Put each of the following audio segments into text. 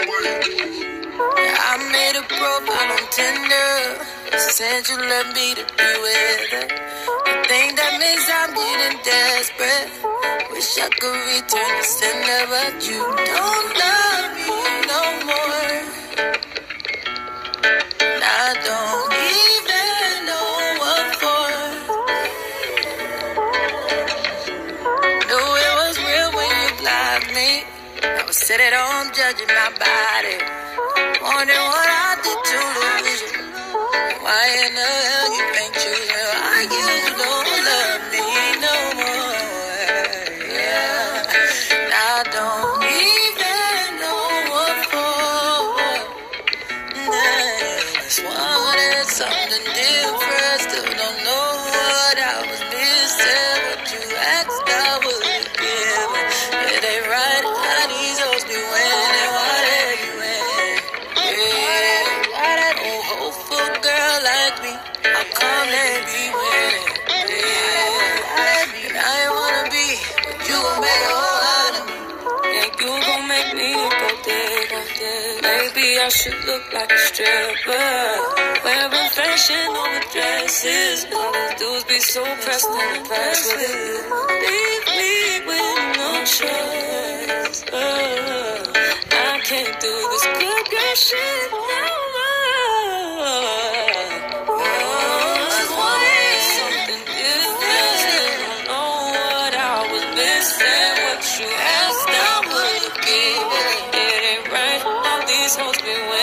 I made a profile on Tinder. Said you love me to be with her. The thing that makes I'm getting desperate. Wish I could return the sender, but you don't love me no more. And I don't even know what for. Knew it was real when you blocked me was sitting at home judging my body, wondering what I did to lose you. Why in the I should look like a stripper. Wearing fashion the dresses. All these dudes be so pressed and impressed with it. Leave me with no choice. Oh, I can't do this good girl shit now. always holds me when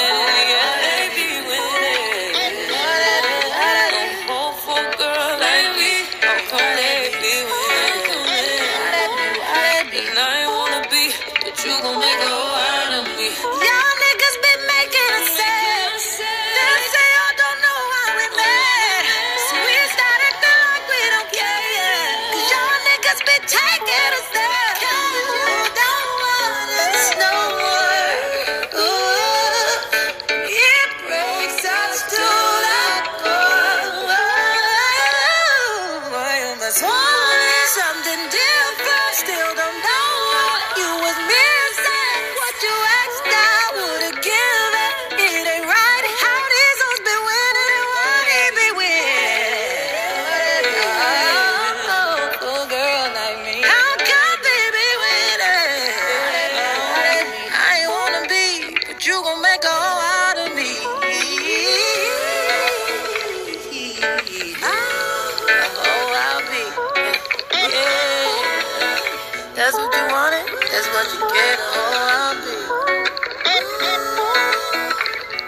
how'd you get oh,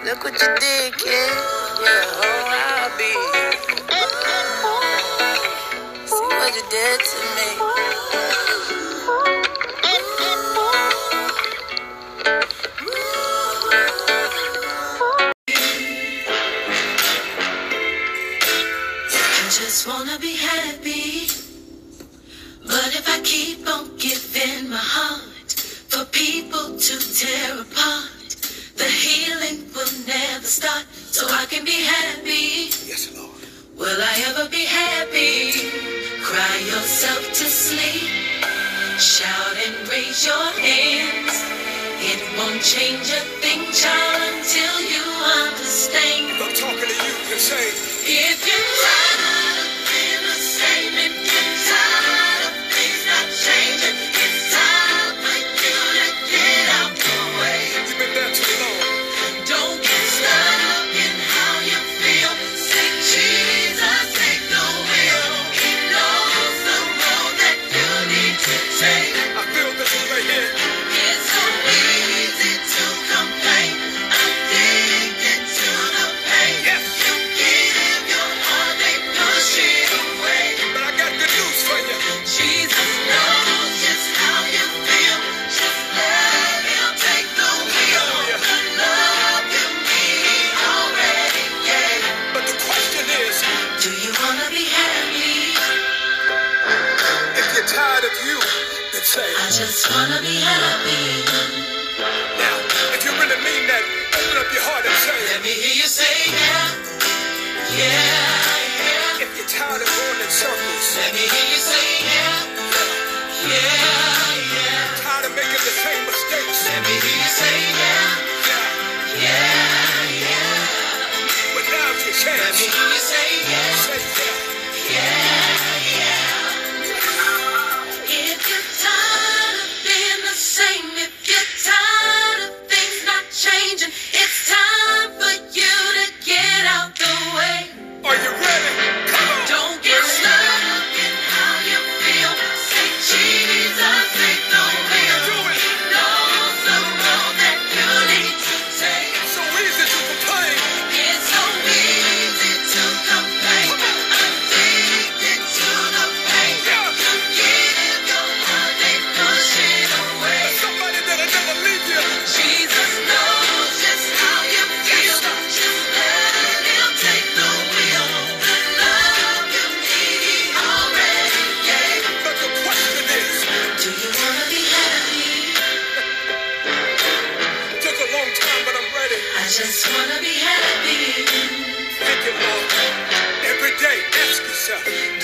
Look what you did, kid. Yeah, oh, I'll be. See what you did to me. apart. The healing will never start, so I can be happy. Yes, Lord. Will I ever be happy? Cry yourself to sleep. Shout and raise your hands. It won't change a thing, child, until you understand. If I'm talking to you, you say, If you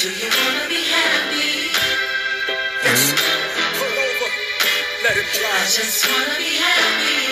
Do you wanna be happy? Pull over, let it drive. I just wanna be happy.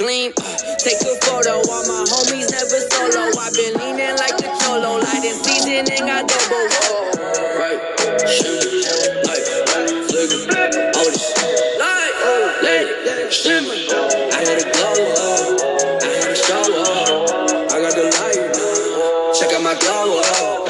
gleam. Uh, take a photo, all my homies never solo. I've been leaning like the cholo, lighting season and got double. Whoa. Right, shimmy, like, look, all this, like, let it shimmer. I had a glow up, I had a show up. I got the light, check out my glow up.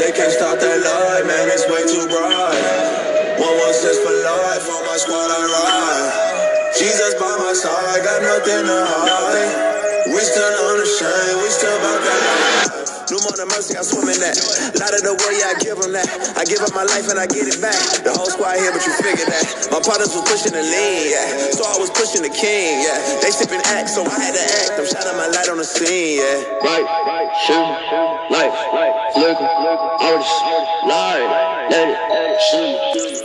They can't stop that light, man, it's way too bright. What was this for life, For my squad I ride. Jesus by my side, got nothing to hide. We still unashamed, we still about that No more than mercy, I swim in that. Light of the way, I give them that. I give up my life and I get it back. The whole squad here, but you figure that. My partners was pushing the lean, yeah. So I was pushing the king, yeah. They sipping act, so I had to act. I'm shining my light on the scene, yeah. Right, right, shoot, life, life, look, artist, live, let it, shoot.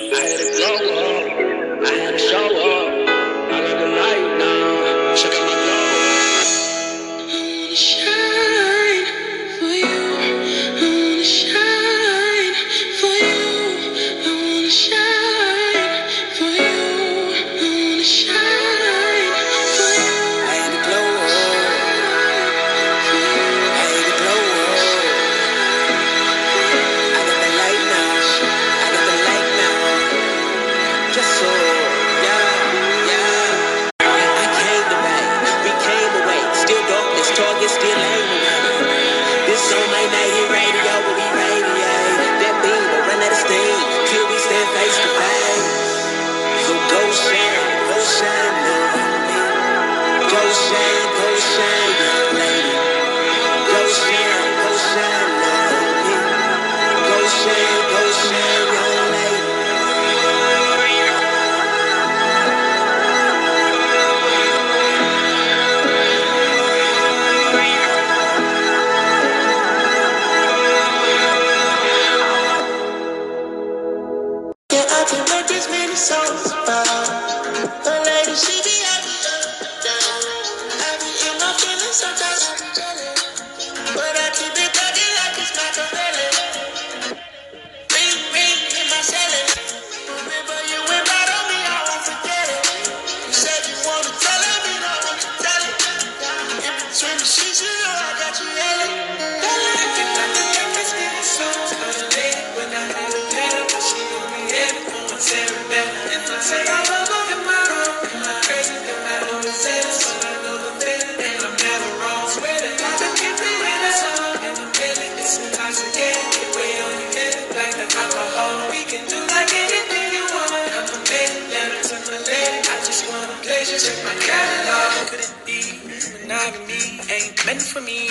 check my catalog. Could it be monogamy ain't meant for me?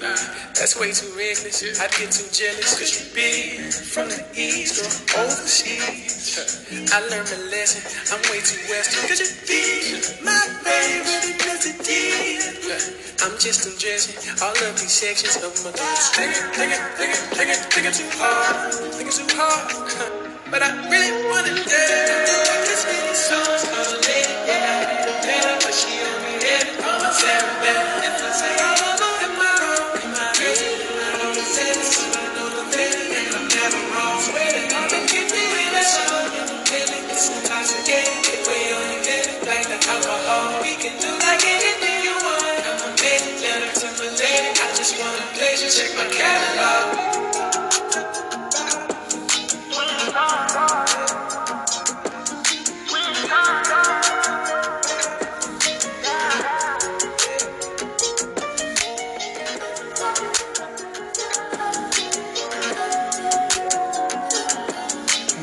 Nah, that's way too reckless. Yeah. I'd get too jealous. Cause you be from the east or overseas? I learned my lesson. I'm way too western. Cause you be my favorite ethnicity? I'm just undressing all of these sections of my thoughts. Think it, think it, think it, think it, think it too hard. Think it too hard. but I really wanna dance. Lady. I just wanna pleasure, check my catalog.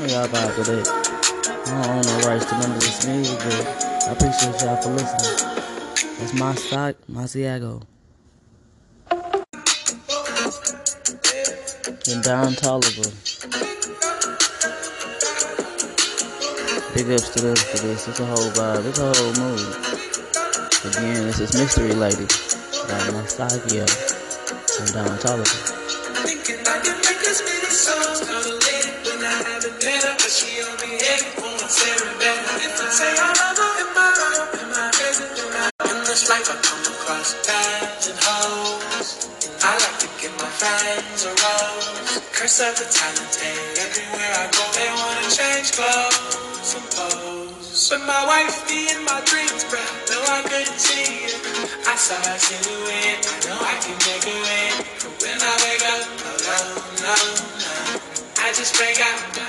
Y'all vibe with it. I don't own no rights to none of this music, but I appreciate y'all for listening. That's my stock, my Ziago. And Don Toliver. Big ups to this, to this. It's a whole vibe. It's a whole mood. Again, this is Mystery Lady by Nostalgia and Don Toliver. Thinking I rose Curse of the talented Everywhere I go they wanna change clothes and pose. But my wife be in my dreams, bruh No, I couldn't see it I saw her silhouette. I know I can make her win But when I wake up alone, alone, alone I just break out